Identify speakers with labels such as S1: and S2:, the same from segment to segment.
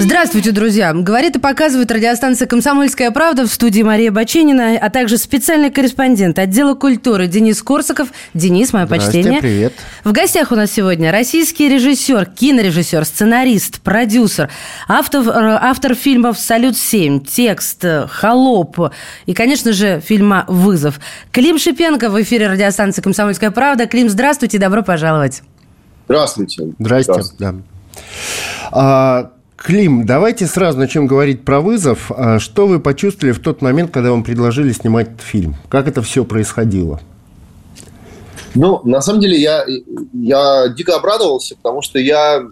S1: Здравствуйте, друзья. Говорит и показывает радиостанция «Комсомольская правда» в студии Мария Баченина, а также специальный корреспондент отдела культуры Денис Корсаков. Денис, мое почтение.
S2: привет.
S1: В гостях у нас сегодня российский режиссер, кинорежиссер, сценарист, продюсер, автор, э, автор фильмов «Салют-7», «Текст», «Холоп» и, конечно же, фильма «Вызов». Клим Шипенко в эфире радиостанции «Комсомольская правда». Клим, здравствуйте, добро пожаловать.
S3: Здравствуйте.
S2: Здрасте.
S3: Здравствуйте.
S2: Да. А, Клим, давайте сразу начнем говорить про вызов. А Что вы почувствовали в тот момент, когда вам предложили снимать этот фильм? Как это все происходило?
S3: Ну, на самом деле, я, я дико обрадовался, потому что я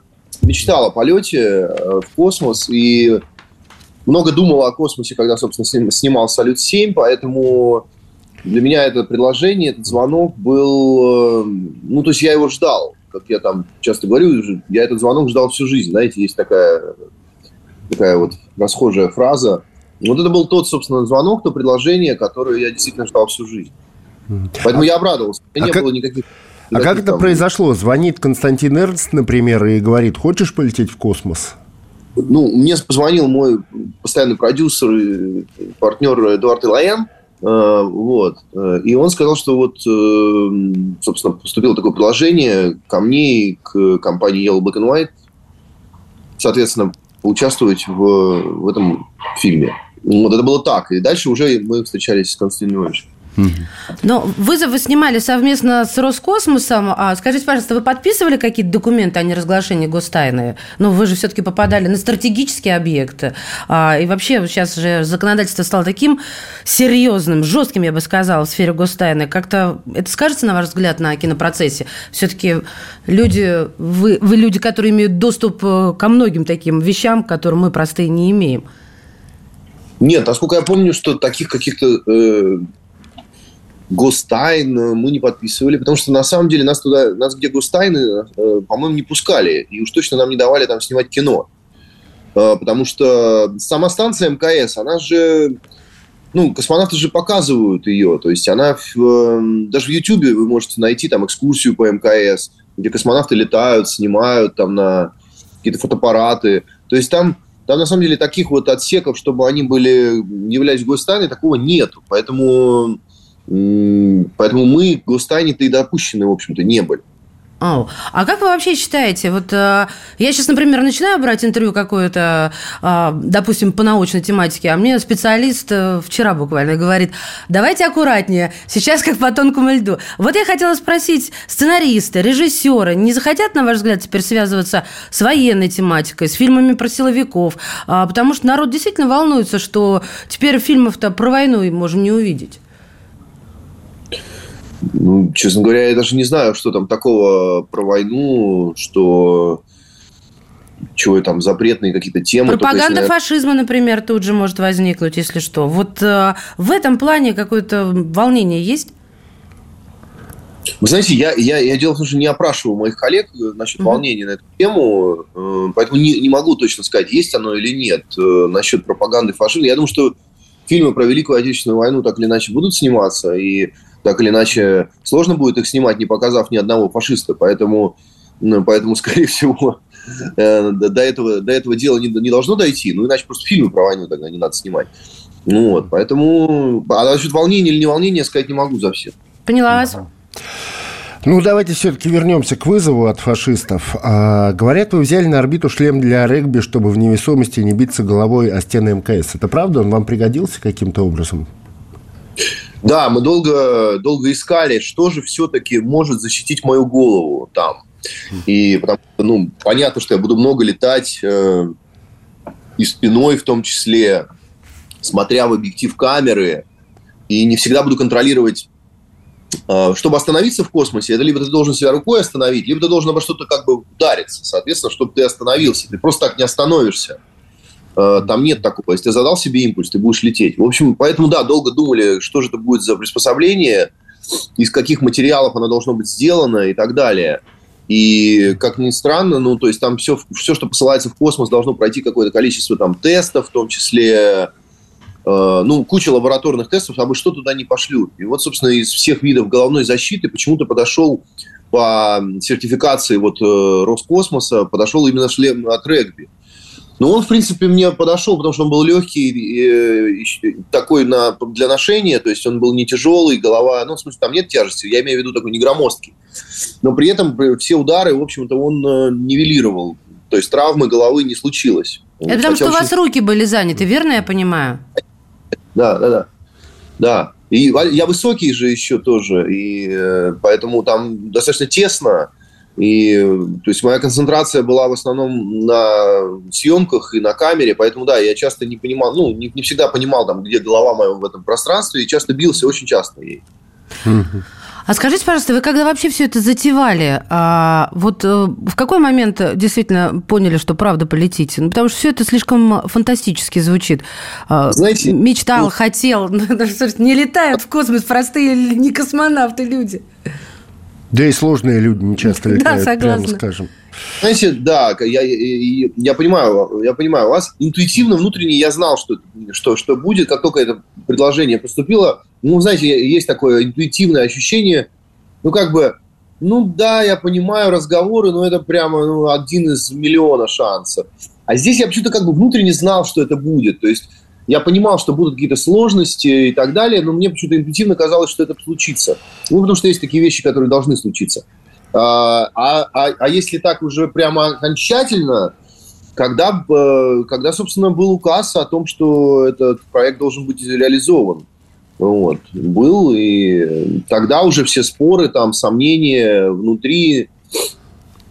S3: мечтал о полете э, в космос и много думал о космосе, когда, собственно, сни- снимал «Салют-7», поэтому для меня это предложение, этот звонок был... э, Ну, то есть я его ждал. Как я там часто говорю, я этот звонок ждал всю жизнь. Знаете, есть такая, такая вот расхожая фраза. Вот это был тот, собственно, звонок, то предложение, которое я действительно ждал всю жизнь. Поэтому я обрадовался. У меня
S2: А
S3: не
S2: как-
S3: было никаких...
S2: А как это
S3: там-
S2: произошло? Звонит Константин Эрнст, например, и говорит, хочешь полететь в космос?
S3: Ну, мне позвонил мой постоянный продюсер и партнер Эдуард Илоян, вот, э, и он сказал, что вот, э, собственно, поступило такое предложение ко мне и к компании Yellow Black and White, соответственно, поучаствовать в, в этом фильме. Вот это было так. И дальше уже мы встречались с Константином Ивановичем.
S1: Но «Вызов» вы снимали совместно с Роскосмосом. А скажите, пожалуйста, вы подписывали какие-то документы о неразглашении гостайны? Ну, вы же все-таки попадали на стратегические объекты. А, и вообще сейчас же законодательство стало таким серьезным, жестким, я бы сказала, в сфере гостайны. Как-то это скажется, на ваш взгляд, на кинопроцессе? Все-таки люди, вы, вы люди, которые имеют доступ э, ко многим таким вещам, к которым мы простые не имеем.
S3: Нет, насколько я помню, что таких каких-то э, гостайн э, мы не подписывали, потому что на самом деле нас туда, нас где гостайны, э, по-моему, не пускали, и уж точно нам не давали там снимать кино. Э, потому что сама станция МКС, она же, ну, космонавты же показывают ее, то есть она в, даже в Ютубе вы можете найти там экскурсию по МКС, где космонавты летают, снимают там на какие-то фотоаппараты, то есть там там, на самом деле, таких вот отсеков, чтобы они были, являлись гостайной, такого нету. Поэтому, поэтому мы гостайне-то и допущены, в общем-то, не были.
S1: Ау. А как вы вообще считаете, вот э, я сейчас, например, начинаю брать интервью какое-то, э, допустим, по научной тематике, а мне специалист э, вчера буквально говорит, давайте аккуратнее, сейчас как по тонкому льду. Вот я хотела спросить, сценаристы, режиссеры не захотят, на ваш взгляд, теперь связываться с военной тематикой, с фильмами про силовиков? А, потому что народ действительно волнуется, что теперь фильмов-то про войну можем не увидеть.
S3: Ну, честно говоря, я даже не знаю, что там такого про войну, что чего там запретные какие-то темы.
S1: Пропаганда
S3: если-
S1: фашизма, например, тут же может возникнуть, если что. Вот э, в этом плане какое-то волнение есть?
S3: Вы знаете, я, я, я дело в том, что не опрашивал моих коллег э, насчет
S1: Мгм.
S3: волнения на эту тему, э, поэтому не, не могу точно сказать, есть оно или нет э, насчет пропаганды фашизма. Я думаю, что фильмы про Великую Отечественную войну так или иначе будут сниматься, и так или иначе сложно будет их снимать, не показав ни одного фашиста, поэтому, ну, поэтому скорее всего, э, до, до этого, до этого дела не, не должно дойти, ну иначе просто фильмы про войну тогда не надо снимать. Ну вот, поэтому... А насчет волнения или не волнения сказать не могу за всех.
S1: Поняла вас?
S2: Ну, давайте все-таки вернемся к вызову от фашистов. А, говорят, вы взяли на орбиту шлем для регби, чтобы в невесомости не биться головой о стены МКС. Это правда? Он вам пригодился каким-то образом?
S3: Да, мы долго, долго искали, что же все-таки может защитить мою голову там. И потому что, ну, понятно, что я буду много летать э, и спиной в том числе, смотря в объектив камеры, и не всегда буду контролировать э, чтобы остановиться в космосе, это либо ты должен себя рукой остановить, либо ты должен обо что-то как бы удариться. Соответственно, чтобы ты остановился. Ты просто так не остановишься. Э, Там нет такого. Если ты задал себе импульс, ты будешь лететь. В общем, поэтому, да, долго думали, что же это будет за приспособление, из каких материалов оно должно быть сделано и так далее. И, как ни странно, ну, то есть там все, все, что посылается в космос, должно пройти какое-то количество там тестов, в том числе э, ну, куча лабораторных тестов, а бы что туда не пошлют. И вот, собственно, из всех видов головной защиты почему-то подошел по сертификации вот э, Роскосмоса, подошел именно шлем от регби. Но он, в принципе, мне подошел, потому что он был легкий, и, и, такой на, для ношения, то есть он был не тяжелый, голова, ну, в смысле, там нет тяжести, я имею в виду такой не громоздкий. Но при этом все удары, в общем-то, он э, нивелировал. То есть травмы головы не случилось.
S1: Это потому, что очень... у вас руки были заняты, верно я понимаю?
S3: Да, да, да. Да. И я высокий же еще тоже, и э, поэтому там достаточно тесно. И, то есть, моя концентрация была в основном на съемках и на камере, поэтому, да, я часто не понимал, ну, не, не всегда понимал, там, где голова моя в этом пространстве, и часто бился очень часто ей.
S1: А скажите, пожалуйста, вы когда вообще все это затевали, а, вот э, в какой момент действительно поняли, что правда полетите? Ну, потому что все это слишком фантастически звучит. А, Знаете, Мечтал, ну... хотел. Не летают в космос простые не космонавты люди.
S2: Да и сложные люди не часто летают, да, прямо скажем.
S3: Знаете, да, я, я, я понимаю, я понимаю вас. Интуитивно, внутренне я знал, что, что, что будет, как только это предложение поступило. Ну, знаете, есть такое интуитивное ощущение, ну, как бы, ну, да, я понимаю разговоры, но это прямо ну, один из миллиона шансов. А здесь я почему-то как бы внутренне знал, что это будет. То есть я понимал, что будут какие-то сложности и так далее, но мне почему-то интуитивно казалось, что это случится. Ну, потому что есть такие вещи, которые должны случиться. А, а, а, а если так уже прямо окончательно, когда, э, когда, собственно, был указ о том, что этот проект должен быть реализован. Вот. Был, и тогда уже все споры, там, сомнения внутри,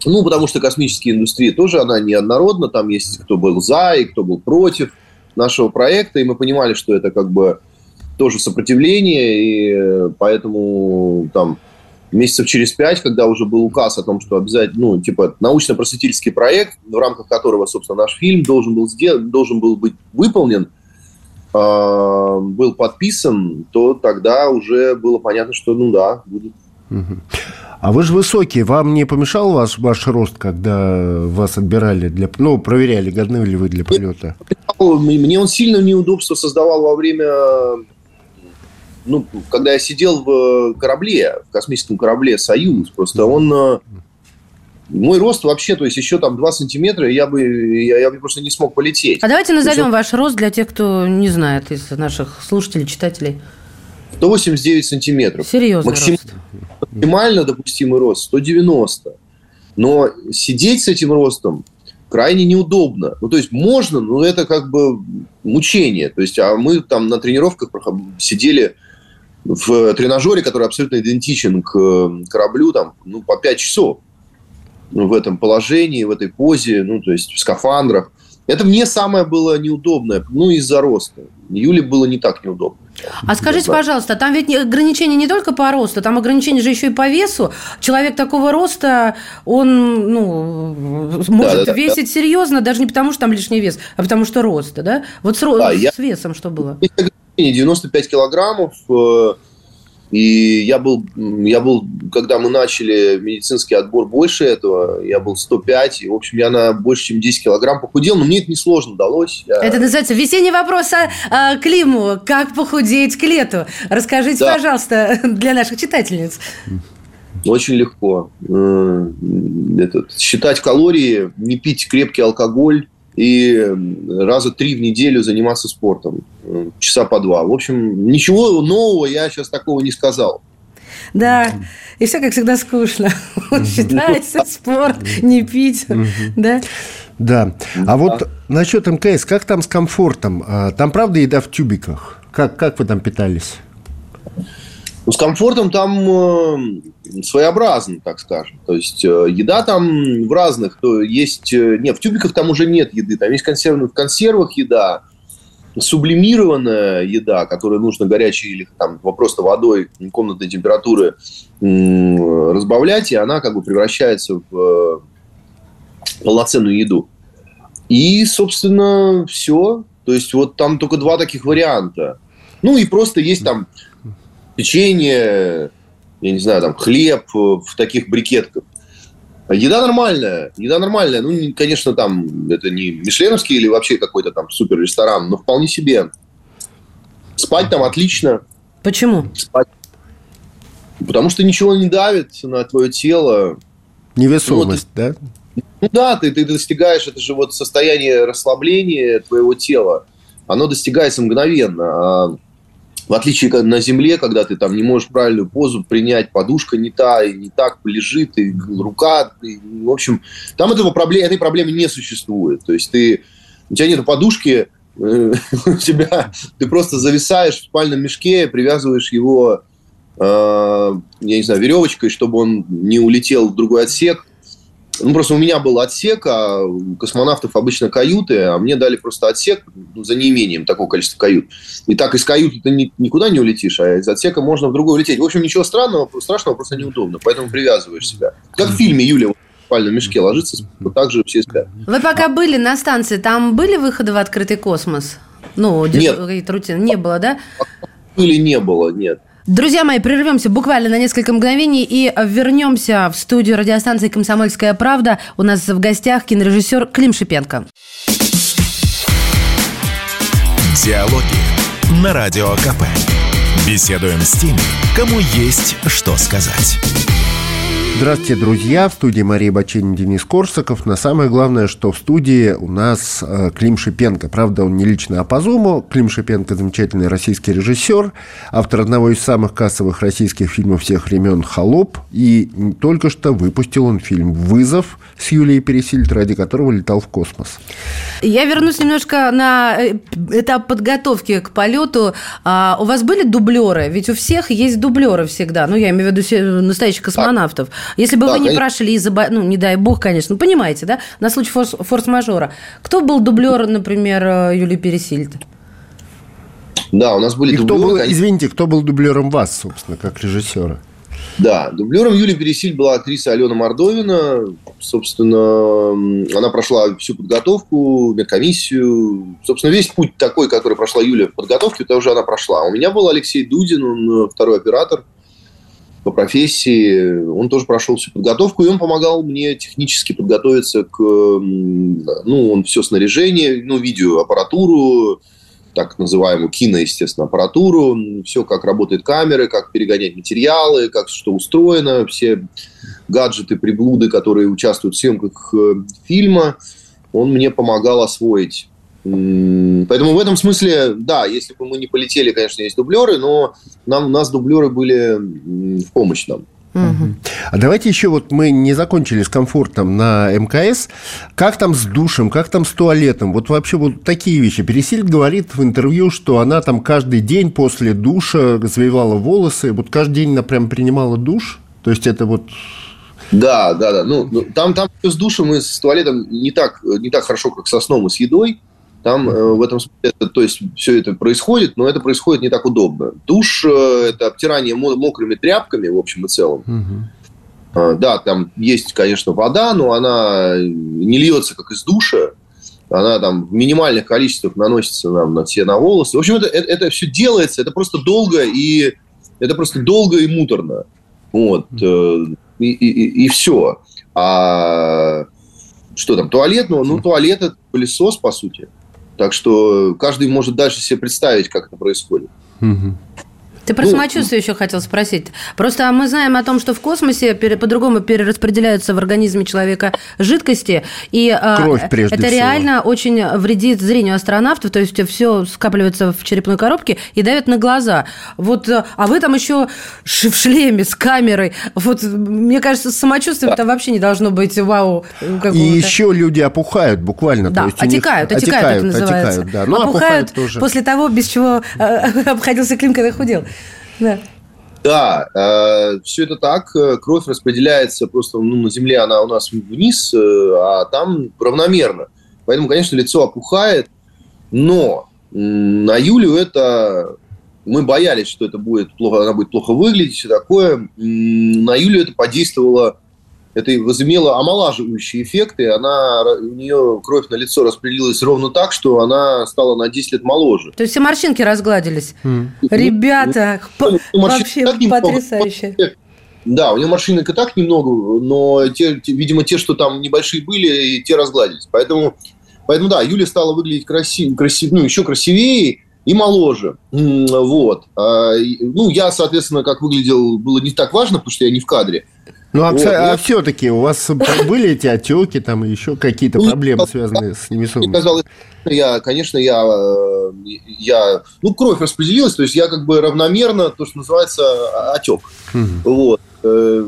S3: ну, потому что космическая индустрия тоже, она неоднородна, там есть кто был за и кто был против – нашего проекта, и мы понимали, что это как бы тоже сопротивление, и поэтому там месяцев через пять, когда уже был указ о том, что обязательно, ну, типа, научно-просветительский проект, в рамках которого, собственно, наш фильм должен был, сделан, должен был быть выполнен, э, был подписан, то тогда уже было понятно, что, ну да, будет.
S2: А вы же высокий, вам не помешал ваш, ваш рост, когда вас отбирали для, ну, проверяли, годны ли вы для полета?
S3: Мне он сильно неудобство создавал во время, ну, когда я сидел в корабле, в космическом корабле «Союз». Просто он э, мой рост вообще, то есть еще там 2 сантиметра, я бы, я, я бы просто не смог полететь.
S1: А давайте назовем есть, ваш рост для тех, кто не знает из наших слушателей, читателей.
S3: 189 сантиметров.
S1: Серьезно Максим...
S3: Максимально допустимый рост 190. Но сидеть с этим ростом крайне неудобно. Ну, то есть можно, но это как бы мучение. То есть, а мы там на тренировках сидели в тренажере, который абсолютно идентичен к кораблю, там, ну, по 5 часов в этом положении, в этой позе, ну, то есть в скафандрах. Это мне самое было неудобное, ну, из-за роста. Юле было не так неудобно.
S1: А скажите, пожалуйста, там ведь ограничения не только по росту, там ограничения же еще и по весу. Человек такого роста, он ну, может да, да, весить да. серьезно, даже не потому, что там лишний вес, а потому что рост, да? Вот с, да, с я... весом что было?
S3: 95 килограммов, э, и я был, я был, когда мы начали медицинский отбор больше этого, я был 105, и, в общем, я на больше, чем 10 килограмм похудел, но мне это несложно удалось. Я...
S1: Это называется весенний вопрос о, о Климу. Как похудеть к лету? Расскажите, да. пожалуйста, для наших читательниц.
S3: Очень легко. Э, этот, считать калории, не пить крепкий алкоголь, и раза три в неделю заниматься спортом, э, часа по два. В общем, ничего нового я сейчас такого не сказал.
S1: Да, и все, как всегда, скучно. Считается спорт, не пить, да?
S2: Да. А вот насчет МКС, как там с комфортом? А, там правда еда в тюбиках? Как, как вы там питались?
S3: Ну, с комфортом там э, своеобразно, так скажем. То есть э, еда там в разных. То есть, э, нет, в тюбиках там уже нет еды. Там есть консервы, в консервах еда, сублимированная еда, которую нужно горячей или там просто водой комнатной температуры разбавлять, и она как бы превращается в полноценную еду. И, собственно, все. То есть вот там только два таких варианта. Ну и просто есть там печенье, я не знаю, там хлеб в таких брикетках. Еда нормальная, еда нормальная. Ну, конечно, там это не мишленовский или вообще какой-то там супер ресторан, но вполне себе. Спать там отлично.
S1: Почему?
S3: Спать. Потому что ничего не давит на твое тело.
S2: Невесомость, ну, да?
S3: Ну да, ты, ты достигаешь, это же вот состояние расслабления твоего тела. Оно достигается мгновенно. А в отличие на земле, когда ты там не можешь правильную позу принять, подушка не та, и не так лежит, и рука, и, в общем, там этого проблем, этой проблемы не существует. То есть ты, у тебя нет подушки, э, у тебя, ты просто зависаешь в спальном мешке, привязываешь его, э, я не знаю, веревочкой, чтобы он не улетел в другой отсек, ну, просто у меня был отсек, а у космонавтов обычно каюты, а мне дали просто отсек ну, за неимением такого количества кают. И так из каюты ты ни, никуда не улетишь, а из отсека можно в другой улететь. В общем, ничего странного, страшного, просто неудобно. Поэтому привязываешь себя. Как в фильме Юля в спальном мешке ложится, вот так же все спят.
S1: Вы пока были на станции, там были выходы в открытый космос? Ну,
S3: нет.
S1: рутины не было, да?
S3: Были, не было, нет.
S1: Друзья мои, прервемся буквально на несколько мгновений и вернемся в студию радиостанции «Комсомольская правда». У нас в гостях кинорежиссер Клим Шипенко.
S4: Диалоги на Радио КП. Беседуем с теми, кому есть что сказать.
S2: Здравствуйте, друзья. В студии Мария Баченин, Денис Корсаков. На самое главное, что в студии у нас э, Клим Шипенко. Правда, он не лично, а по Зуму. Клим Шипенко – замечательный российский режиссер, автор одного из самых кассовых российских фильмов всех времен «Холоп». И только что выпустил он фильм «Вызов» с Юлией Пересильд, ради которого летал в космос.
S1: Я вернусь немножко на э, этап подготовки к полету. А у вас были дублеры? Ведь у всех есть дублеры всегда. Ну, я имею в виду настоящих космонавтов. Если бы да, вы не прошли из-за, ну, не дай бог, конечно, ну, понимаете, да, на случай форс- форс-мажора. Кто был дублер, например, э, Юлии Пересильд?
S3: Да, у нас были
S2: И дублеры. Кто был, извините, кто был дублером вас, собственно, как режиссера?
S3: Да, дублером Юлии Пересиль была актриса Алена Мордовина. Собственно, она прошла всю подготовку, медкомиссию. Собственно, весь путь такой, который прошла Юля в подготовке, это уже она прошла. У меня был Алексей Дудин, он второй оператор – по профессии, он тоже прошел всю подготовку, и он помогал мне технически подготовиться к, ну, он все снаряжение, ну, видеоаппаратуру, так называемую кино, естественно, аппаратуру, все, как работают камеры, как перегонять материалы, как что устроено, все гаджеты, приблуды, которые участвуют в съемках э, фильма, он мне помогал освоить. Поэтому в этом смысле, да, если бы мы не полетели, конечно, есть дублеры, но нам, у нас дублеры были в помощь нам.
S2: А давайте еще вот мы не закончили с комфортом на МКС. Как там с душем, как там с туалетом? Вот вообще вот такие вещи. Пересильд говорит в интервью, что она там каждый день после душа завивала волосы. Вот каждый день она прям принимала душ. То есть это вот
S3: да, да, да. Ну, ну там, там с душем и с туалетом не так, не так хорошо, как со сном и с едой. Там э, в этом смысле, то есть все это происходит, но это происходит не так удобно. Душ э, – это обтирание мокрыми тряпками, в общем и целом. Угу. Да, там есть, конечно, вода, но она не льется, как из душа. Она там в минимальных количествах наносится нам на все на волосы. В общем, это, это, это все делается, это просто долго и это просто долго и муторно. Вот. Э, и, и, и все. А что там, туалет? Ну, ну туалет – это пылесос, по сути. Так что каждый может дальше себе представить, как это происходит. Угу.
S1: Ты про ну, самочувствие еще хотел спросить. Просто мы знаем о том, что в космосе по-другому перераспределяются в организме человека жидкости, и а, Кровь, прежде это всего. реально очень вредит зрению астронавтов, то есть все скапливается в черепной коробке и давит на глаза. Вот, а вы там еще в шлеме с камерой. Вот мне кажется, самочувствие это вообще не должно быть вау.
S2: И еще люди опухают буквально.
S1: Да, отекают, отекают, отекают, это называется. Отекают, да. Ну, опухают, опухают тоже. после того, без чего э, обходился Клим, когда худел.
S3: Да. Да, э, все это так. Кровь распределяется просто ну, на Земле, она у нас вниз, э, а там равномерно. Поэтому, конечно, лицо опухает. Но на Юлю это... Мы боялись, что это будет плохо, она будет плохо выглядеть, все такое. На Юлю это подействовало это возымело омолаживающие эффекты. Она, у нее кровь на лицо распределилась ровно так, что она стала на 10 лет моложе.
S1: То есть все морщинки разгладились. Mm. Ребята, ну, вообще потрясающе.
S3: Да, у нее морщинок и так немного, но, те, те, видимо, те, что там небольшие были, и те разгладились. Поэтому, поэтому да, Юля стала выглядеть красив, красив, ну, еще красивее, и моложе. Вот. А, ну, я, соответственно, как выглядел, было не так важно, потому что я не в кадре.
S2: Ну, а, вот, а вот. все-таки у вас были эти отеки там и еще какие-то ну, проблемы, связанные с невесомостью?
S3: Казалось, я, конечно, я, э, я, ну, кровь распределилась, то есть я как бы равномерно, то, что называется, отек. Угу. Вот. Э,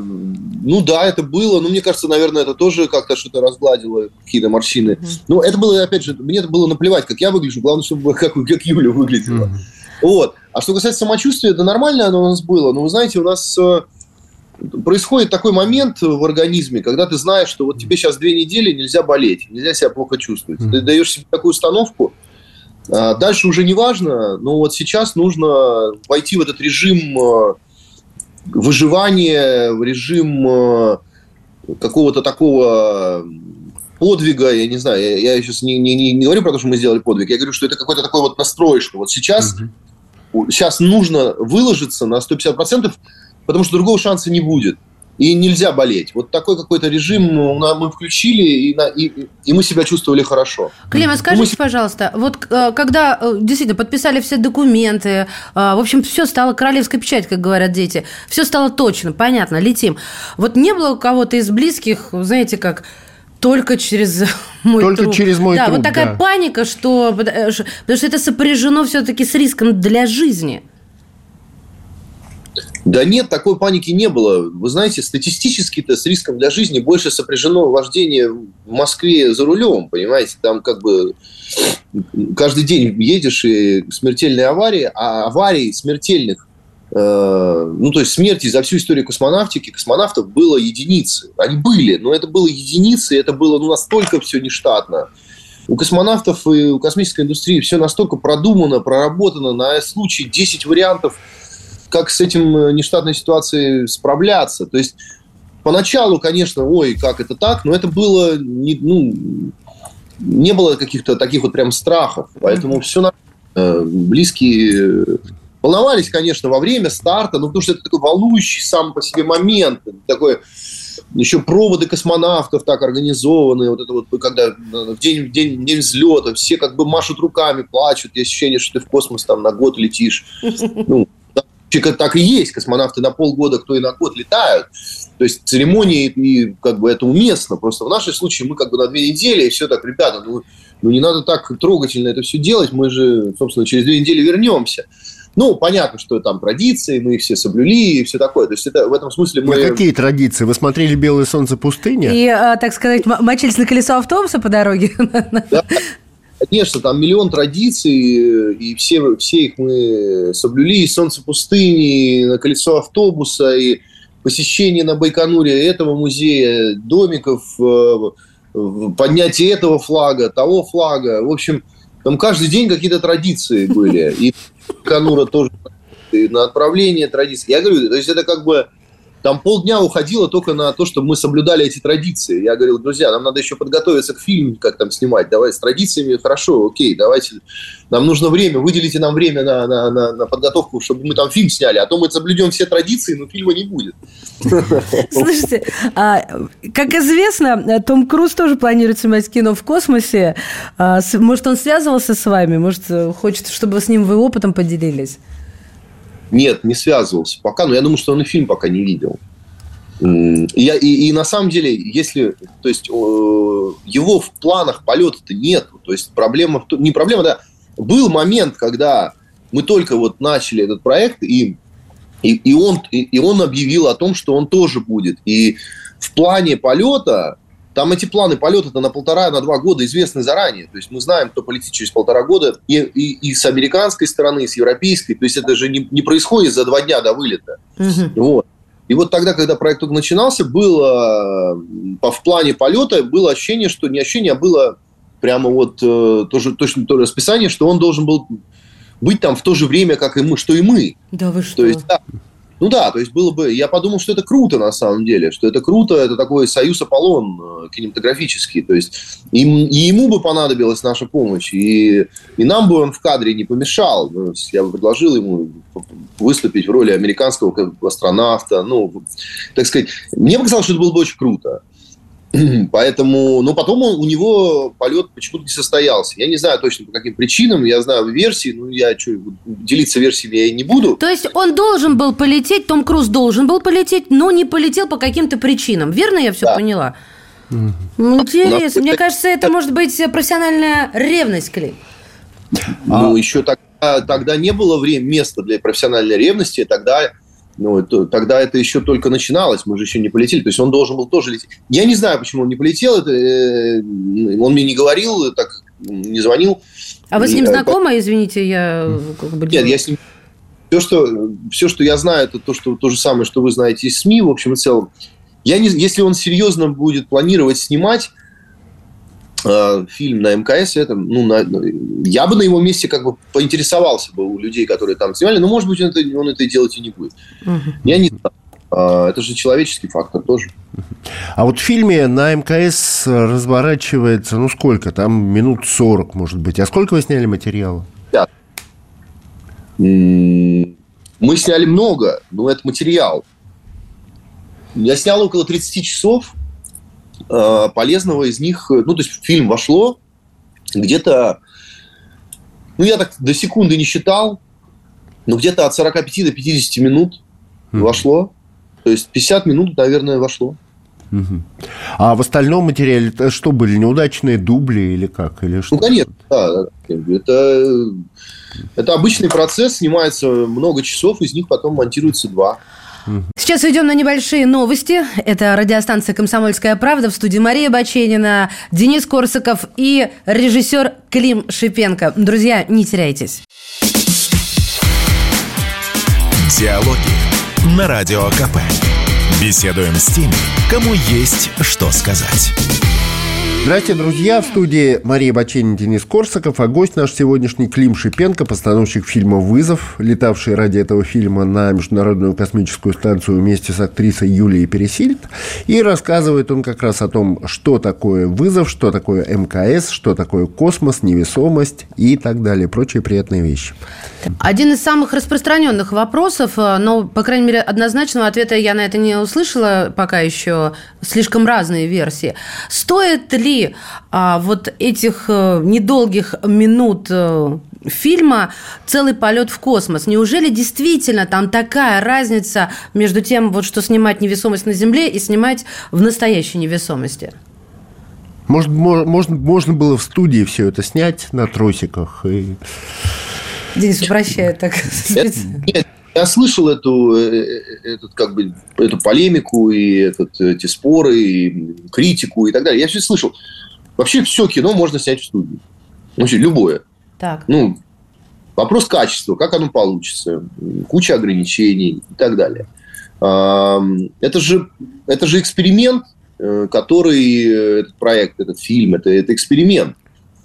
S3: ну да, это было. Ну, мне кажется, наверное, это тоже как-то что-то разгладило, какие-то морщины. Mm-hmm. Ну, это было, опять же, мне это было наплевать, как я выгляжу. Главное, чтобы как, как Юля выглядела. Mm-hmm. Вот. А что касается самочувствия, это нормально оно у нас было. Но вы знаете, у нас э, происходит такой момент в организме, когда ты знаешь, что вот тебе сейчас две недели нельзя болеть, нельзя себя плохо чувствовать. Ты даешь себе такую установку, а дальше уже не важно, но вот сейчас нужно войти в этот режим э, выживание, режим э, какого-то такого подвига, я не знаю, я, я сейчас не, не, не говорю про то, что мы сделали подвиг, я говорю, что это какой-то такой вот настрой, что вот сейчас, угу. сейчас нужно выложиться на 150%, потому что другого шанса не будет и нельзя болеть. Вот такой какой-то режим мы включили, и, и, и мы себя чувствовали хорошо.
S1: Клим, а скажите, мы... пожалуйста, вот э, когда э, действительно подписали все документы, э, в общем, все стало королевской печать, как говорят дети, все стало точно, понятно, летим. Вот не было у кого-то из близких, знаете, как только через мой
S2: Только
S1: труп.
S2: через мой
S1: да,
S2: труп,
S1: вот такая
S2: да.
S1: паника, что потому что это сопряжено все-таки с риском для жизни.
S3: Да нет, такой паники не было. Вы знаете, статистически-то с риском для жизни больше сопряжено вождение в Москве за рулем, понимаете? Там как бы каждый день едешь и смертельные аварии, а аварий смертельных э, ну, то есть смерти за всю историю космонавтики космонавтов было единицы. Они были, но это было единицы, это было ну, настолько все нештатно. У космонавтов и у космической индустрии все настолько продумано, проработано на случай 10 вариантов – как с этим э, нештатной ситуацией справляться. То есть поначалу, конечно, ой, как это так, но это было не, ну, не было каких-то таких вот прям страхов. Поэтому все нормально. Э, близкие волновались, конечно, во время старта, ну, потому что это такой волнующий сам по себе момент, такой еще проводы космонавтов так организованы, вот это вот, когда э, в день, в день, в день взлета все как бы машут руками, плачут, есть ощущение, что ты в космос там на год летишь. Ну, так и есть. Космонавты на полгода, кто и на год летают. То есть церемонии, и как бы это уместно. Просто в нашем случае мы как бы на две недели, и все так, ребята, ну, ну не надо так трогательно это все делать, мы же, собственно, через две недели вернемся. Ну, понятно, что там традиции, мы их все соблюли и все такое. То есть это в этом смысле мы...
S2: А какие традиции? Вы смотрели «Белое солнце пустыни»?
S1: И, а, так сказать, мочились на колесо автобуса по дороге?
S3: Да, Конечно, там миллион традиций, и все, все их мы соблюли. И солнце пустыни, и на колесо автобуса, и посещение на Байконуре этого музея, домиков, э, поднятие этого флага, того флага. В общем, там каждый день какие-то традиции были. И Байконура тоже и на отправление традиций. Я говорю, то есть это как бы там полдня уходило только на то, чтобы мы соблюдали эти традиции. Я говорил, друзья, нам надо еще подготовиться к фильму, как там снимать. Давай с традициями, хорошо, окей, давайте. Нам нужно время, выделите нам время на, на, на, на подготовку, чтобы мы там фильм сняли. А то мы соблюдем все традиции, но фильма не будет.
S1: Слушайте, а, как известно, Том Круз тоже планирует снимать кино в космосе. А, может, он связывался с вами? Может, хочет, чтобы с ним вы опытом поделились?
S3: Нет, не связывался пока, но я думаю, что он и фильм пока не видел. Я, и, и на самом деле, если, то есть, его в планах полета-то нет. То есть, проблема, не проблема, да, был момент, когда мы только вот начали этот проект, и, и, и, он, и, и он объявил о том, что он тоже будет. И в плане полета там эти планы полета-то на полтора, на два года известны заранее. То есть мы знаем, кто полетит через полтора года и, и, и с американской стороны, и с европейской. То есть это же не, не происходит за два дня до вылета. Угу. Вот. И вот тогда, когда проект только начинался, было в плане полета было ощущение, что не ощущение, а было прямо вот э, тоже точно то расписание, что он должен был быть там в то же время, как и мы, что и мы.
S1: Да вы что?
S3: То есть, да, ну да, то есть было бы... Я подумал, что это круто на самом деле, что это круто, это такой союз Аполлон э, кинематографический. То есть им, и ему бы понадобилась наша помощь, и, и нам бы он в кадре не помешал. Ну, я бы предложил ему выступить в роли американского астронавта. Ну, так сказать, мне показалось, что это было бы очень круто. Поэтому, но потом он, у него полет почему-то не состоялся. Я не знаю точно по каким причинам, я знаю версии, но я что, делиться версиями я и не буду.
S1: То есть он должен был полететь, Том Круз должен был полететь, но не полетел по каким-то причинам. Верно я все да. поняла? Ну, интересно. Мне кажется, это может быть профессиональная ревность, Клим.
S3: Ну, а... еще тогда, тогда не было времени, места для профессиональной ревности, тогда ну, это, тогда это еще только начиналось, мы же еще не полетели. То есть он должен был тоже лететь. Я не знаю, почему он не полетел. Это, э, он мне не говорил, так не звонил.
S1: А вы с ним и, знакомы, извините, я
S3: как бы... Нет, я с ним... Все что, все, что я знаю, это то, что, то же самое, что вы знаете из СМИ, в общем и целом. Я не, если он серьезно будет планировать снимать, Э, фильм на МКС, это, ну, на, я бы на его месте как бы поинтересовался бы у людей, которые там снимали, но, может быть, он это, он это делать и не будет. Угу. Я не знаю. А, это же человеческий фактор тоже.
S2: А вот в фильме на МКС разворачивается, ну, сколько? Там минут 40, может быть. А сколько вы сняли материала? Да.
S3: Мы сняли много, но это материал. Я снял около 30 часов, Э, полезного из них, ну, то есть в фильм вошло где-то, ну, я так до секунды не считал, но где-то от 45 до 50 минут mm-hmm. вошло. То есть 50 минут, наверное, вошло.
S2: Угу. А в остальном материале что были неудачные дубли или как? Или что?
S3: Ну, конечно, да. Это, это обычный процесс, снимается много часов, из них потом монтируется два.
S1: Сейчас уйдем на небольшие новости. Это радиостанция «Комсомольская правда» в студии Мария Баченина, Денис Корсаков и режиссер Клим Шипенко. Друзья, не теряйтесь.
S4: Диалоги на Радио КП. Беседуем с теми, кому есть что сказать.
S2: Здравствуйте, друзья! В студии Мария Баченин, Денис Корсаков, а гость наш сегодняшний Клим Шипенко, постановщик фильма «Вызов», летавший ради этого фильма на Международную космическую станцию вместе с актрисой Юлией Пересильд. И рассказывает он как раз о том, что такое вызов, что такое МКС, что такое космос, невесомость и так далее, прочие приятные вещи.
S1: Один из самых распространенных вопросов, э, но, по крайней мере, однозначного ответа я на это не услышала пока еще, слишком разные версии. Стоит ли а, вот этих а, недолгих минут а, фильма целый полет в космос. Неужели действительно там такая разница между тем, вот что снимать невесомость на Земле и снимать в настоящей невесомости?
S2: Может, можно, можно было в студии все это снять на тросиках и...
S1: Денис упрощает так.
S3: Нет, я слышал эту, этот, как бы, эту полемику и этот, эти споры, и критику и так далее. Я все слышал. Вообще все кино можно снять в студии. Вообще любое.
S1: Так.
S3: Ну, вопрос качества, как оно получится, куча ограничений и так далее. Это же, это же эксперимент, э, который э, этот проект, этот фильм, это, это эксперимент.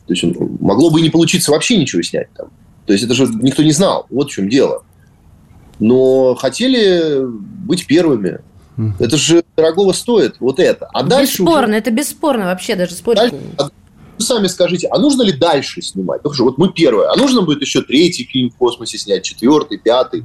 S3: То есть могло бы и не получиться вообще ничего снять там. То есть это же никто не знал. Вот в чем дело но хотели быть первыми. Это же дорогого стоит, вот это.
S1: А дальше бесспорно, уже... это бесспорно вообще, даже спорить. Дальше...
S3: А вы сами скажите, а нужно ли дальше снимать? Ну, хорошо, вот мы первые, а нужно будет еще третий фильм в космосе снять, четвертый, пятый?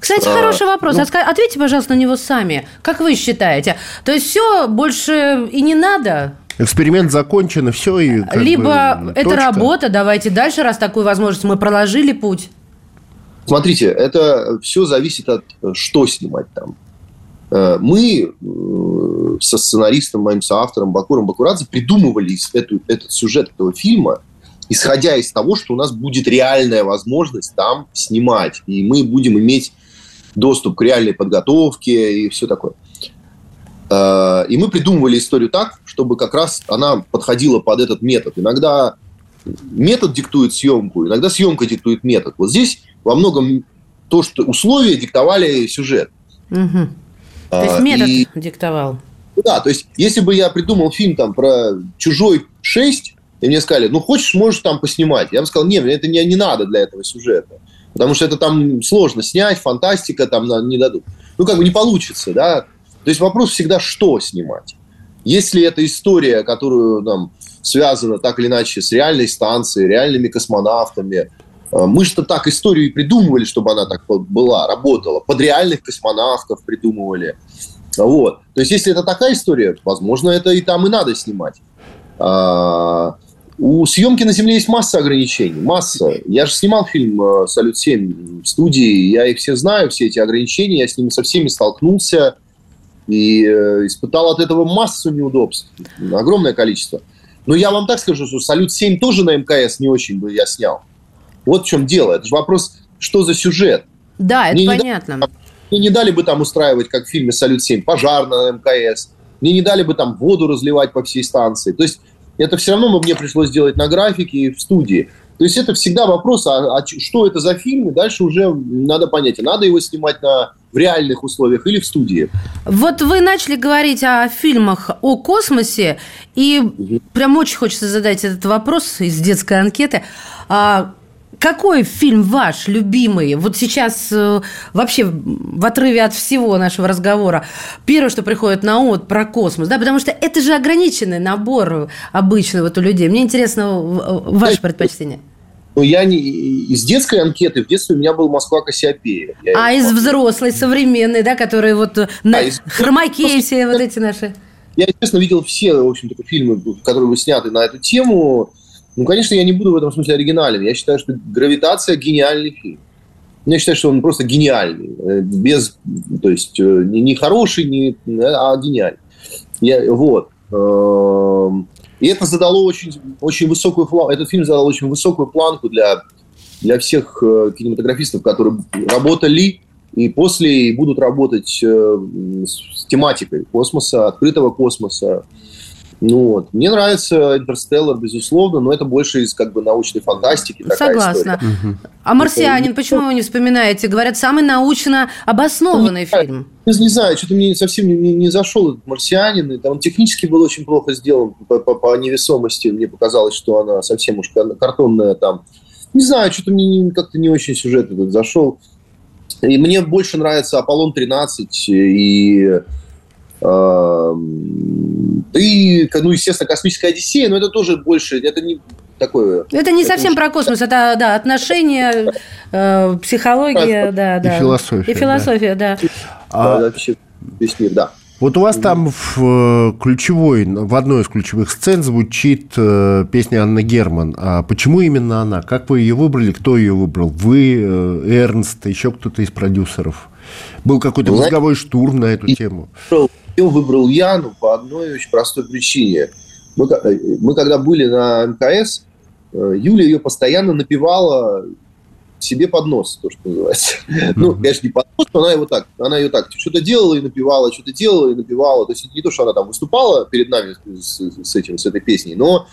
S1: Кстати, а, хороший вопрос. Ну... Ответьте, пожалуйста, на него сами. Как вы считаете? То есть все больше и не надо?
S2: Эксперимент закончен, и все. И
S1: Либо бы, это точка. работа, давайте дальше, раз такую возможность мы проложили путь.
S3: Смотрите, это все зависит от э, что снимать там. Э, мы э, со сценаристом, моим соавтором Бакуром Бакурадзе придумывали эту, этот сюжет этого фильма, исходя из того, что у нас будет реальная возможность там снимать, и мы будем иметь доступ к реальной подготовке и все такое. И мы придумывали историю так, чтобы как раз она подходила под этот метод. Иногда метод диктует съемку, иногда съемка диктует метод. Вот здесь во многом то, что условия диктовали сюжет.
S1: Угу. То есть метод и, диктовал.
S3: Да, то есть если бы я придумал фильм там про «Чужой 6», и мне сказали, ну, хочешь, можешь там поснимать. Я бы сказал, нет, это не, не надо для этого сюжета. Потому что это там сложно снять, фантастика там не дадут. Ну, как бы не получится, да. То есть вопрос всегда, что снимать. Если это история, которую нам связана так или иначе с реальной станцией, реальными космонавтами, мы что так историю и придумывали, чтобы она так была, работала. Под реальных космонавтов придумывали. Вот. То есть, если это такая история, возможно, это и там и надо снимать. А, у съемки на Земле есть масса ограничений. Масса. Я же снимал фильм э, «Салют-7» в студии. Я их все знаю, все эти ограничения. Я с ними со всеми столкнулся. И э, испытал от этого массу неудобств. Огромное количество. Но я вам так скажу, что «Салют-7» тоже на МКС не очень бы я снял. Вот в чем дело. Это же вопрос, что за сюжет.
S1: Да, это Мне понятно. Не
S3: мне не дали бы там устраивать, как в фильме «Салют-7», пожар на МКС. Мне не дали бы там воду разливать по всей станции. То есть это все равно бы мне пришлось делать на графике и в студии. То есть это всегда вопрос, а, а что это за фильм, и дальше уже надо понять, надо его снимать на, в реальных условиях или в студии.
S1: Вот вы начали говорить о фильмах о космосе, и угу. прям очень хочется задать этот вопрос из детской анкеты. А какой фильм ваш любимый? Вот сейчас э, вообще в отрыве от всего нашего разговора первое, что приходит на ум, про космос, да, потому что это же ограниченный набор обычно вот у людей. Мне интересно ваше предпочтение.
S3: Ну, я не из детской анкеты, в детстве у меня был Москва Кассиопея.
S1: Я а из помню. взрослой, современной, да, которые вот а на из... хромаке все вот эти наши.
S3: Я, честно, видел все, в общем-то, фильмы, которые вы сняты на эту тему. Ну, конечно, я не буду в этом смысле оригинален. Я считаю, что «Гравитация» – гениальный фильм. Я считаю, что он просто гениальный. Э, без, то есть, э, не, хороший, не, а гениальный. Я, вот. Эм, и это задало очень, очень высокую планку. Этот фильм задал очень высокую планку для, для всех э, кинематографистов, которые работали и после будут работать с тематикой космоса, открытого космоса, ну, вот. Мне нравится «Интерстеллар», безусловно, но это больше из как бы научной фантастики.
S1: Согласна. Угу. А «Марсианин», почему вы не вспоминаете? Говорят, самый научно обоснованный
S3: ну,
S1: фильм.
S3: Не, не знаю, что-то мне совсем не, не, не зашел этот «Марсианин». И там он технически был очень плохо сделан по, по, по невесомости. Мне показалось, что она совсем уж картонная там. Не знаю, что-то мне не, как-то не очень сюжет этот зашел. И мне больше нравится «Аполлон-13» и и, ну, естественно, космическая Одиссея, но это тоже больше, это не такое...
S1: Это не это совсем уж... про космос, это, да, отношения, э, психология, да, да.
S2: И философия.
S1: И философия, да. да.
S2: А... Вообще весь мир, да. Вот у вас там в э, ключевой, в одной из ключевых сцен звучит э, песня Анны Герман. А почему именно она? Как вы ее выбрали? Кто ее выбрал? Вы, э, Эрнст, еще кто-то из продюсеров? Был какой-то мозговой штурм на эту тему?
S3: Ее выбрал я, ну, по одной очень простой причине. Мы, э, мы когда были на МКС, э, Юля ее постоянно напевала себе под нос, то, что называется. Mm-hmm. Ну, конечно, не под нос, но она его так, она ее так что-то делала и напевала, что-то делала и напевала. То есть это не то, что она там выступала перед нами с, с этим, с этой песней, но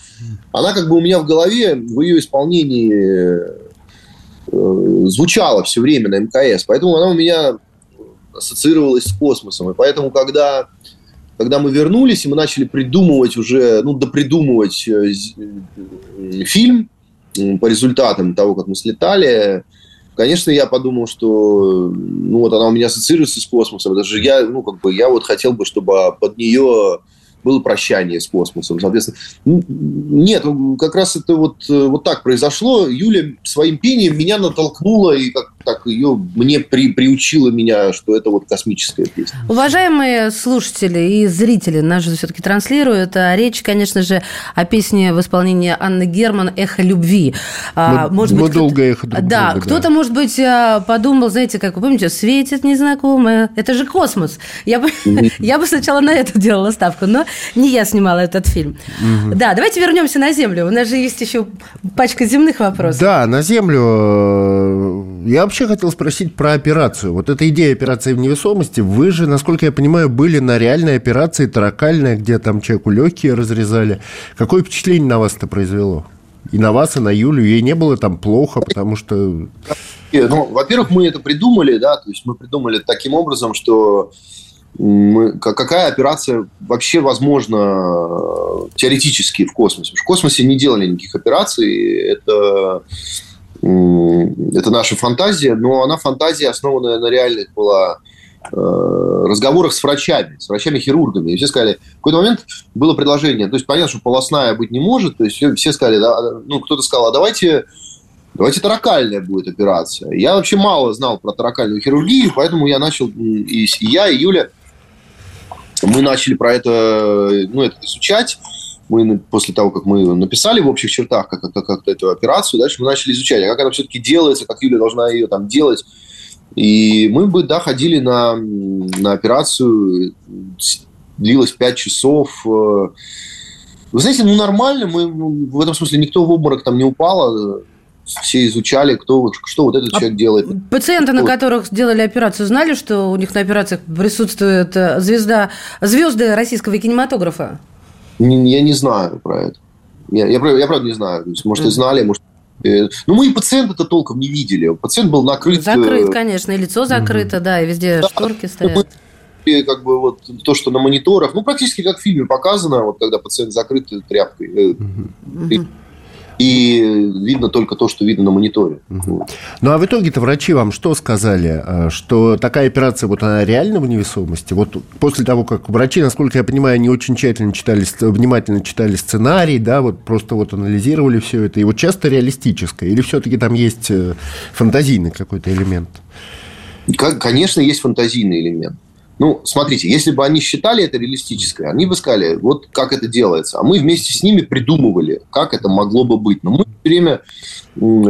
S3: она как бы у меня в голове в ее исполнении э, звучала все время на МКС. Поэтому она у меня ассоциировалась с космосом. И поэтому, когда, когда мы вернулись, и мы начали придумывать уже, ну, допридумывать э, э, фильм по результатам того, как мы слетали, конечно, я подумал, что ну, вот она у меня ассоциируется с космосом. Даже я, ну, как бы, я вот хотел бы, чтобы под нее было прощание с космосом. Соответственно, нет, как раз это вот, э, вот так произошло. Юля своим пением меня натолкнула и как так ее мне при, приучила меня, что это вот космическая песня.
S1: Уважаемые слушатели и зрители, нас же все-таки транслируют. А речь, конечно же, о песне в исполнении Анны Герман «Эхо любви».
S2: А, мы, может мы быть, долго эхо друг
S1: Да, друга, кто-то, да. может быть, а, подумал, знаете, как вы помните, светит незнакомое. Это же космос. Я бы, я бы сначала на это делала ставку, но не я снимала этот фильм. Да, давайте вернемся на Землю. У нас же есть еще пачка земных вопросов.
S2: Да, на Землю. Э, я вообще хотел спросить про операцию. Вот эта идея операции в невесомости, вы же, насколько я понимаю, были на реальной операции таракальной, где там человеку легкие разрезали. Какое впечатление на вас это произвело? И на вас, и на Юлю. Ей не было там плохо, потому что...
S3: Ну, во-первых, мы это придумали, да, то есть мы придумали таким образом, что мы, какая операция вообще возможна теоретически в космосе? В космосе не делали никаких операций. Это, это наша фантазия, но она фантазия, основанная на реальных была э, разговорах с врачами, с врачами-хирургами. И все сказали, в какой-то момент было предложение, то есть понятно, что полостная быть не может, то есть все, сказали, да, ну, кто-то сказал, а давайте давайте таракальная будет операция. Я вообще мало знал про таракальную хирургию, поэтому я начал, и я, и Юля мы начали про это, ну, это изучать. Мы после того, как мы написали в общих чертах как, как, как эту операцию, дальше мы начали изучать, а как она все-таки делается, как Юля должна ее там делать. И мы бы, да, ходили на, на операцию, длилось 5 часов. Вы знаете, ну нормально, мы ну, в этом смысле никто в обморок там не упал, все изучали, кто, что вот этот а человек делает.
S1: Пациенты, на которых сделали операцию, знали, что у них на операциях присутствует э, звезда, звезды российского кинематографа?
S3: Я не знаю про это. Я, я, я правда не знаю. То есть, может, и знали, может, э, ну, мы и пациента-то толком не видели. Пациент был накрыт.
S1: Закрыт, э, конечно, и лицо закрыто, да, и везде да, шторки стоят.
S3: Мы, как бы вот то, что на мониторах, ну, практически как в фильме показано, вот когда пациент закрыт тряпкой. Угу и видно только то, что видно на мониторе.
S2: Угу. Ну а в итоге-то врачи вам что сказали? А, что такая операция, вот она реально в невесомости? Вот после того, как врачи, насколько я понимаю, не очень тщательно читали, внимательно читали сценарий, да, вот просто вот анализировали все это, и вот часто реалистическое, или все-таки там есть э, фантазийный какой-то элемент?
S3: Конечно, есть фантазийный элемент. Ну, смотрите, если бы они считали это реалистическое, они бы сказали, вот как это делается. А мы вместе с ними придумывали, как это могло бы быть. Но мы все время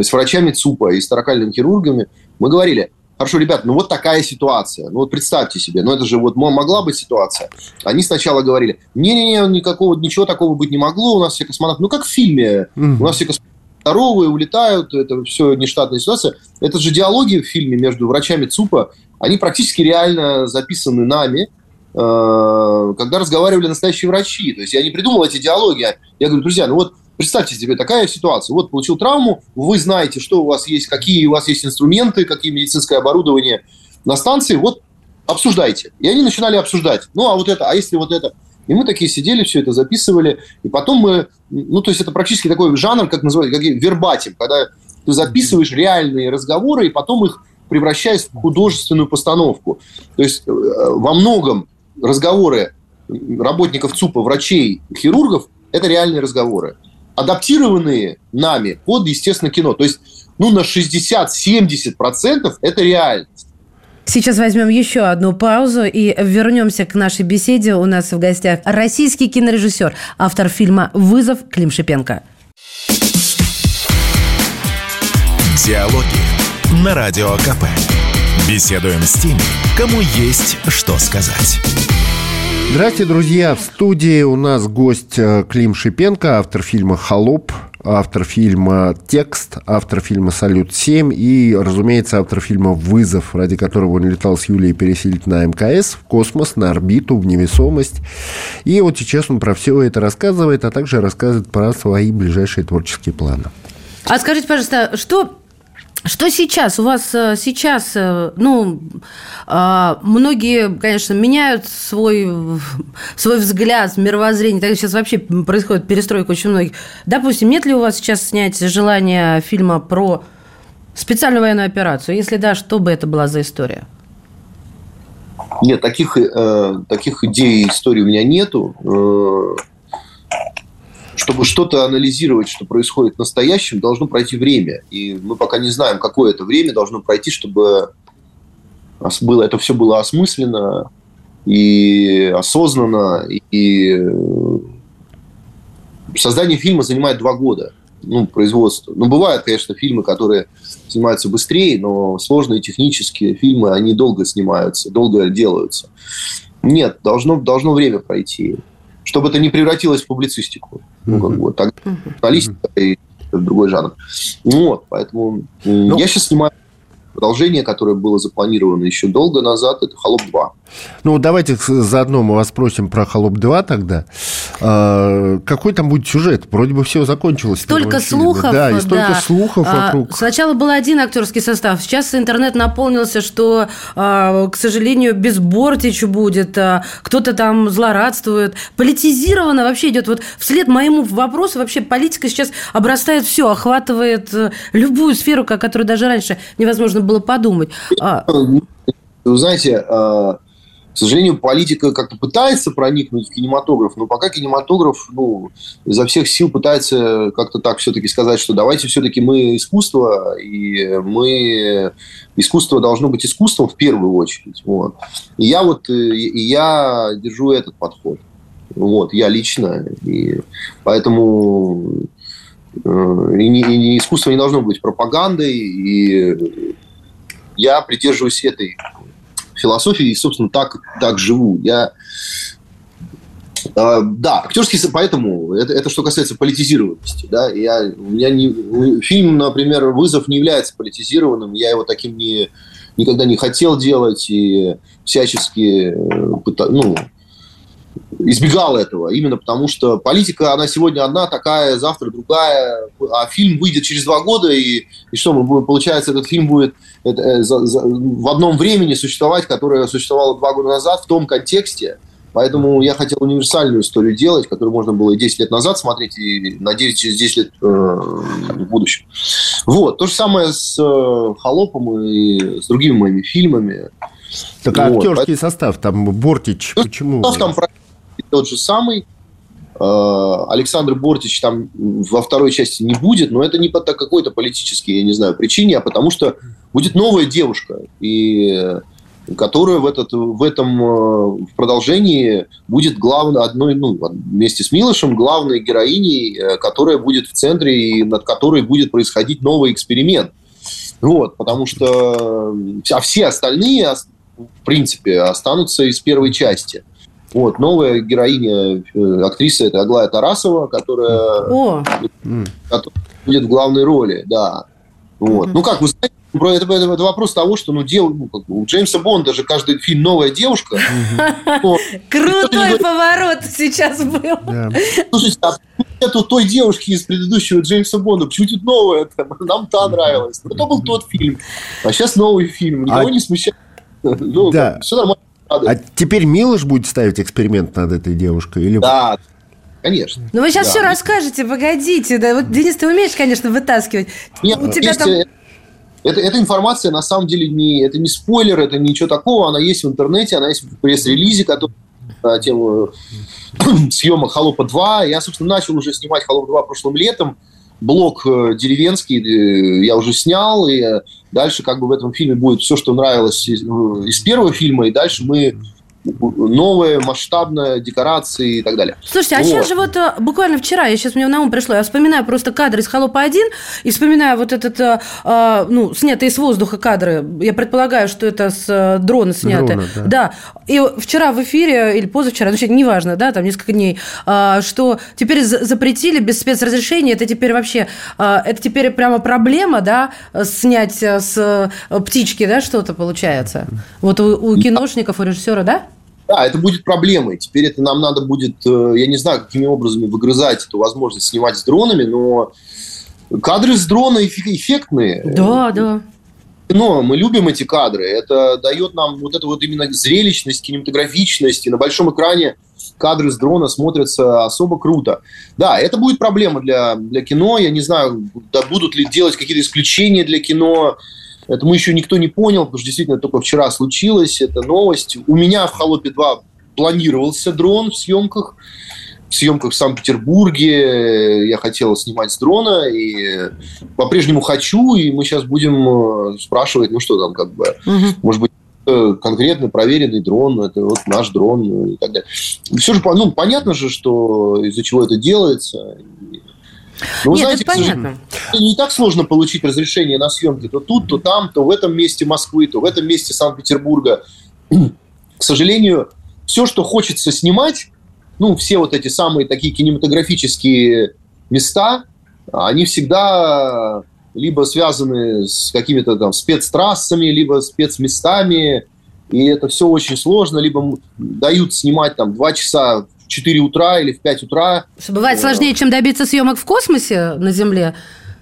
S3: с врачами ЦУПа и с таракальными хирургами мы говорили, хорошо, ребят, ну вот такая ситуация. Ну вот представьте себе, ну это же вот могла быть ситуация. Они сначала говорили, не-не-не, никакого, ничего такого быть не могло, у нас все космонавты, ну как в фильме, у нас все космонавты здоровые, улетают, это все нештатная ситуация. Это же диалоги в фильме между врачами ЦУПа они практически реально записаны нами, э, когда разговаривали настоящие врачи. То есть я не придумал эти диалоги. Я говорю, друзья, ну вот представьте себе такая ситуация. Вот получил травму, вы знаете, что у вас есть, какие у вас есть инструменты, какие медицинское оборудование на станции, вот обсуждайте. И они начинали обсуждать. Ну, а вот это, а если вот это? И мы такие сидели, все это записывали, и потом мы, ну, то есть это практически такой жанр, как называют, как вербатим, когда ты записываешь реальные разговоры, и потом их превращаясь в художественную постановку. То есть э, во многом разговоры работников ЦУПа, врачей, хирургов – это реальные разговоры, адаптированные нами под, естественно, кино. То есть ну, на 60-70% это реальность.
S1: Сейчас возьмем еще одну паузу и вернемся к нашей беседе. У нас в гостях российский кинорежиссер, автор фильма «Вызов» Клим Шипенко.
S4: Диалоги на Радио КП. Беседуем с теми, кому есть что сказать.
S2: Здравствуйте, друзья! В студии у нас гость э, Клим Шипенко, автор фильма «Холоп», автор фильма «Текст», автор фильма «Салют-7» и, разумеется, автор фильма «Вызов», ради которого он летал с Юлией переселить на МКС, в космос, на орбиту, в невесомость. И вот сейчас он про все это рассказывает, а также рассказывает про свои ближайшие творческие планы.
S1: А скажите, пожалуйста, что что сейчас? У вас э, сейчас, э, ну, а, многие, конечно, меняют свой, свой взгляд, мировоззрение. Так сейчас вообще происходит перестройка очень многих. Допустим, нет ли у вас сейчас снять желание фильма про специальную военную операцию? Если да, что бы это была за история?
S3: Нет, таких, э, таких идей истории у меня нету. Э, чтобы что-то анализировать, что происходит в настоящем, должно пройти время. И мы пока не знаем, какое это время должно пройти, чтобы было, это все было осмысленно и осознанно. И э, создание фильма занимает два года. Ну, производство. Ну, бывают, конечно, фильмы, которые снимаются быстрее, но сложные технические фильмы, они долго снимаются, долго делаются. Нет, должно, должно время пройти чтобы это не превратилось в публицистику. Ну, как бы, так, журналистика и другой жанр. Вот, поэтому ну, я сейчас снимаю продолжение, которое было запланировано еще долго назад, это «Холоп 2».
S2: Ну, давайте заодно мы вас спросим про «Холоп-2» тогда. А, какой там будет сюжет? Вроде бы все закончилось.
S1: Столько слухов.
S2: Да, и столько да. слухов а, вокруг.
S1: Сначала был один актерский состав. Сейчас интернет наполнился, что, а, к сожалению, без Бортичу будет. Кто-то там злорадствует. Политизировано вообще идет. Вот вслед моему вопросу вообще политика сейчас обрастает все, охватывает э, любую сферу, о которой даже раньше невозможно было подумать.
S3: Вы знаете, К сожалению, политика как-то пытается проникнуть в кинематограф, но пока кинематограф ну, изо всех сил пытается как-то так все-таки сказать, что давайте все-таки мы искусство, и мы искусство должно быть искусством в первую очередь. Вот. И я вот и я держу этот подход. Вот, я лично. И поэтому э, и, не, и искусство не должно быть пропагандой, и я придерживаюсь этой философии и, собственно, так, так живу. Я Uh, да, актерский, поэтому это, это что касается политизированности. Да, я, у меня не, фильм, например, «Вызов» не является политизированным, я его таким не, никогда не хотел делать и всячески э, ну, избегал этого, именно потому что политика, она сегодня одна такая, завтра другая, а фильм выйдет через два года, и, и что получается, этот фильм будет э, в одном времени существовать, которое существовало два года назад в том контексте, Поэтому я хотел универсальную историю делать, которую можно было и 10 лет назад смотреть, и, надеюсь, через 10 лет э, в будущем. Вот. То же самое с э, «Холопом» и с другими моими фильмами.
S2: Так а вот. актерский состав, там Бортич, ну, почему?
S3: Состав там тот же самый. Э, Александр Бортич там во второй части не будет, но это не по какой-то политической, я не знаю, причине, а потому что будет новая девушка, и которая в, этот, в этом э, в продолжении будет главной, одной, ну, вместе с Милошем, главной героиней, э, которая будет в центре и над которой будет происходить новый эксперимент. Вот, потому что а все остальные, в принципе, останутся из первой части. Вот, новая героиня, э, актриса, это Аглая Тарасова, которая, О. которая будет в главной роли, да. Вот. Mm-hmm. Ну, как вы знаете, это, это, это вопрос того, что ну, дев, ну, как, у Джеймса Бонда же каждый фильм новая девушка.
S1: Крутой поворот сейчас был.
S3: Слушайте, а нету той девушки из предыдущего Джеймса Бонда? Почему тут новая? Нам та нравилась. Это был тот фильм. А сейчас новый фильм. Никого а не смущает.
S2: Ну, все нормально. А теперь Милош будет ставить эксперимент над этой девушкой? Или...
S3: Да, конечно.
S1: Ну вы сейчас да. все расскажете, погодите. Да, вот, Денис, ты умеешь, конечно, вытаскивать.
S3: Нет, У тебя там... Это, эта информация на самом деле не, это не спойлер, это ничего такого, она есть в интернете, она есть в пресс-релизе, который на тему съемок «Холопа 2». Я, собственно, начал уже снимать «Холоп 2» прошлым летом. Блок э, деревенский э, я уже снял, и дальше как бы в этом фильме будет все, что нравилось из, из первого фильма, и дальше мы новые, масштабные декорации и так далее.
S1: Слушайте, а вот. сейчас же вот э, буквально вчера, я сейчас мне на ум пришло, я вспоминаю просто кадры из «Холопа-1» и вспоминаю вот этот, э, э, ну, снятые с воздуха кадры. Я предполагаю, что это с дрона сняты. Дрона, да. да. И вчера в эфире, или позавчера, ну, неважно, да, там несколько дней, что теперь запретили без спецразрешения, это теперь вообще, это теперь прямо проблема, да, снять с птички, да, что-то получается. Вот у, у киношников, у режиссера, да?
S3: Да, это будет проблемой. Теперь это нам надо будет, э, я не знаю, какими образами выгрызать эту возможность снимать с дронами, но кадры с дрона эффектные.
S1: Да, да.
S3: Но мы любим эти кадры. Это дает нам вот эту вот именно зрелищность, кинематографичность. И на большом экране кадры с дрона смотрятся особо круто. Да, это будет проблема для, для кино. Я не знаю, да, будут ли делать какие-то исключения для кино. Это мы еще никто не понял, потому что действительно только вчера случилось, это новость. У меня в «Холопе 2» планировался дрон в съемках, в съемках в Санкт-Петербурге. Я хотел снимать с дрона, и по-прежнему хочу, и мы сейчас будем э, спрашивать, ну что там, как бы, угу. может быть, конкретно проверенный дрон, это вот наш дрон и так далее. Все же ну, понятно же, что из-за чего это делается.
S1: Ну, Нет, знаете, это понятно.
S3: Не так сложно получить разрешение на съемки. То тут, то там, то в этом месте Москвы, то в этом месте Санкт-Петербурга. К сожалению, все, что хочется снимать, ну, все вот эти самые такие кинематографические места, они всегда либо связаны с какими-то там спецтрассами, либо спецместами, и это все очень сложно, либо дают снимать там два часа 4 утра или в 5 утра.
S1: Что бывает сложнее, чем добиться съемок в космосе на Земле?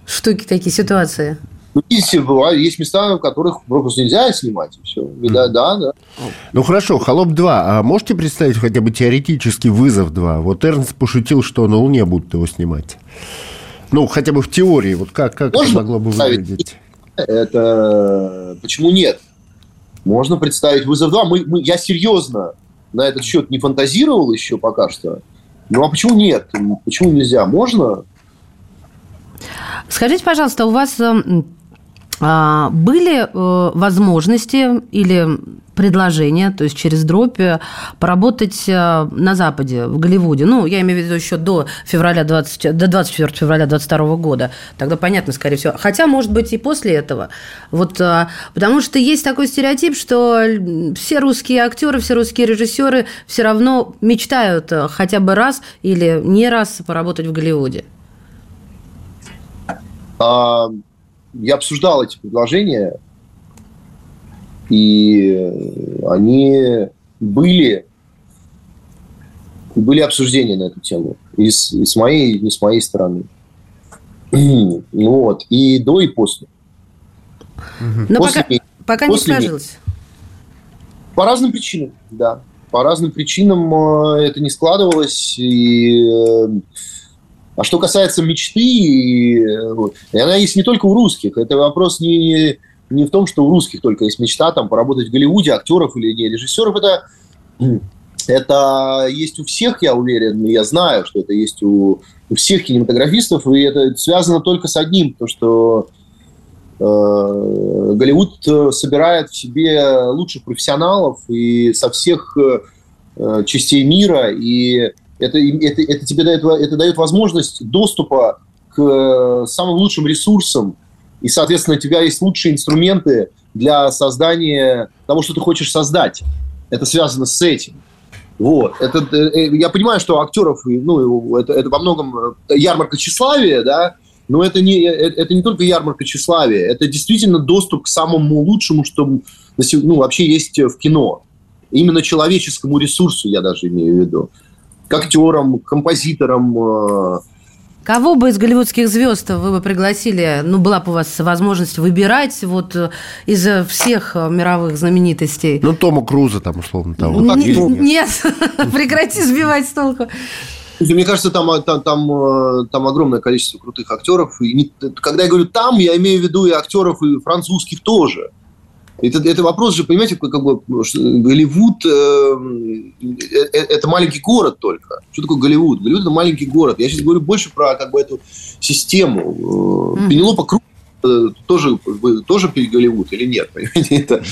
S1: Штуки такие ситуации.
S3: Ну, есть, бывают, есть места, в которых просто нельзя снимать. И все. И да, да, да.
S2: Ну хорошо, Холоп 2. А можете представить хотя бы теоретический вызов 2? Вот Эрнст пошутил, что на Луне будут его снимать. Ну, хотя бы в теории. Вот как, как это могло бы выглядеть?
S3: Это почему нет? Можно представить «Вызов 2». Мы, мы, я серьезно на этот счет не фантазировал еще пока что. Ну а почему нет? Почему нельзя? Можно?
S1: Скажите, пожалуйста, у вас эм, были э, возможности или предложения, то есть через дробь, э, поработать э, на Западе, в Голливуде. Ну, я имею в виду еще до февраля 20, до 24 февраля 22 года. Тогда понятно, скорее всего. Хотя, может быть, и после этого. Вот, потому что есть такой стереотип, что все русские актеры, все русские режиссеры все равно мечтают хотя бы раз или не раз поработать в Голливуде.
S3: А, я обсуждал эти предложения, и они были, были обсуждения на эту тему. И с, и с моей, и не с моей стороны. ну вот. И до, и после.
S1: Но после, пока, пока после не сложилось.
S3: По разным причинам, да. По разным причинам э, это не складывалось. И э, а что касается мечты, вот, и она есть не только у русских. Это вопрос не, не в том, что у русских только есть мечта там, поработать в Голливуде, актеров или не режиссеров. Это, это есть у всех, я уверен, я знаю, что это есть у, у всех кинематографистов, и это связано только с одним, то что э, Голливуд собирает в себе лучших профессионалов и со всех э, частей мира, и это, это, это тебе дает, это дает возможность доступа к э, самым лучшим ресурсам, и, соответственно, у тебя есть лучшие инструменты для создания того, что ты хочешь создать. Это связано с этим. Вот. Это, э, э, я понимаю, что актеров, ну, это, это во многом ярмарка тщеславия, да, но это не, это не только ярмарка тщеславия, это действительно доступ к самому лучшему, что ну, вообще есть в кино. Именно человеческому ресурсу я даже имею в виду к актерам, к композиторам. Э.
S1: Кого бы из голливудских звезд вы бы пригласили? Ну, была бы у вас возможность выбирать вот э, из всех э, мировых знаменитостей.
S2: Ну, Тома Круза там, условно. Того.
S1: Ну, нет, прекрати сбивать с толку.
S3: Мне кажется, там, там, там, там огромное количество крутых актеров. И не, когда я говорю там, я имею в виду и актеров, и французских тоже. Это, это вопрос же, понимаете, как бы Голливуд эм, э, э, это маленький город только. Что такое Голливуд? Голливуд это маленький город. Я сейчас говорю больше про как бы эту систему. Mm-hmm. Пенелопа Круз Э, тоже, тоже Голливуд или нет? Понимаете? Это,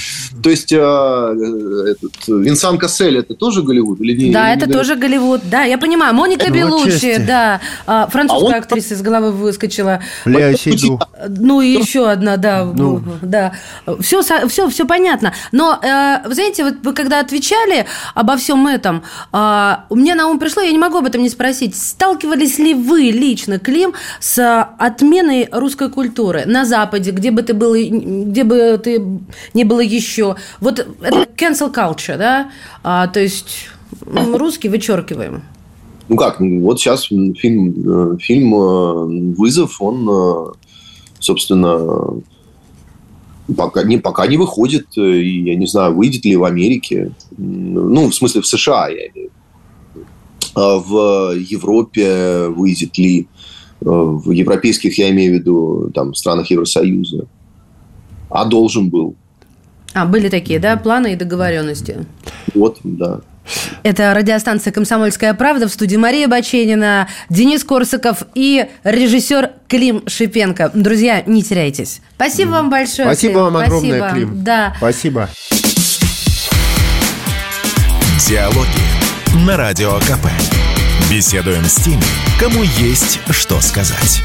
S3: то есть э, этот, Винсан Кассель это тоже Голливуд или нет?
S1: Да, это не тоже Голливуд. Да, я понимаю. Моника Белучи, да, французская а он... актриса из головы выскочила.
S2: Лео Сейду.
S1: Ну и еще одна, да, ну. да. Все, все, все понятно. Но э, вы знаете, вот вы когда отвечали обо всем этом, а, у меня на ум пришло, я не могу об этом не спросить. Сталкивались ли вы лично, Клим, с отменой русской культуры? На Западе, где бы ты был, где бы ты не было еще. Вот это cancel culture, да? А, то есть русский вычеркиваем.
S3: Ну как, вот сейчас фильм, э, фильм э, «Вызов», он, э, собственно, пока не, пока не выходит, и я не знаю, выйдет ли в Америке, ну, в смысле, в США, я имею а в Европе выйдет ли в европейских, я имею в виду, там, странах Евросоюза. А должен был.
S1: А, были такие, да, планы и договоренности?
S3: Вот, да.
S1: Это радиостанция «Комсомольская правда» в студии Мария Баченина, Денис Корсаков и режиссер Клим Шипенко. Друзья, не теряйтесь. Спасибо вам большое.
S2: Спасибо Клим. вам огромное, Спасибо. Клим.
S1: Да.
S2: Спасибо.
S4: Диалоги на Радио КП. Беседуем с теми, кому есть что сказать.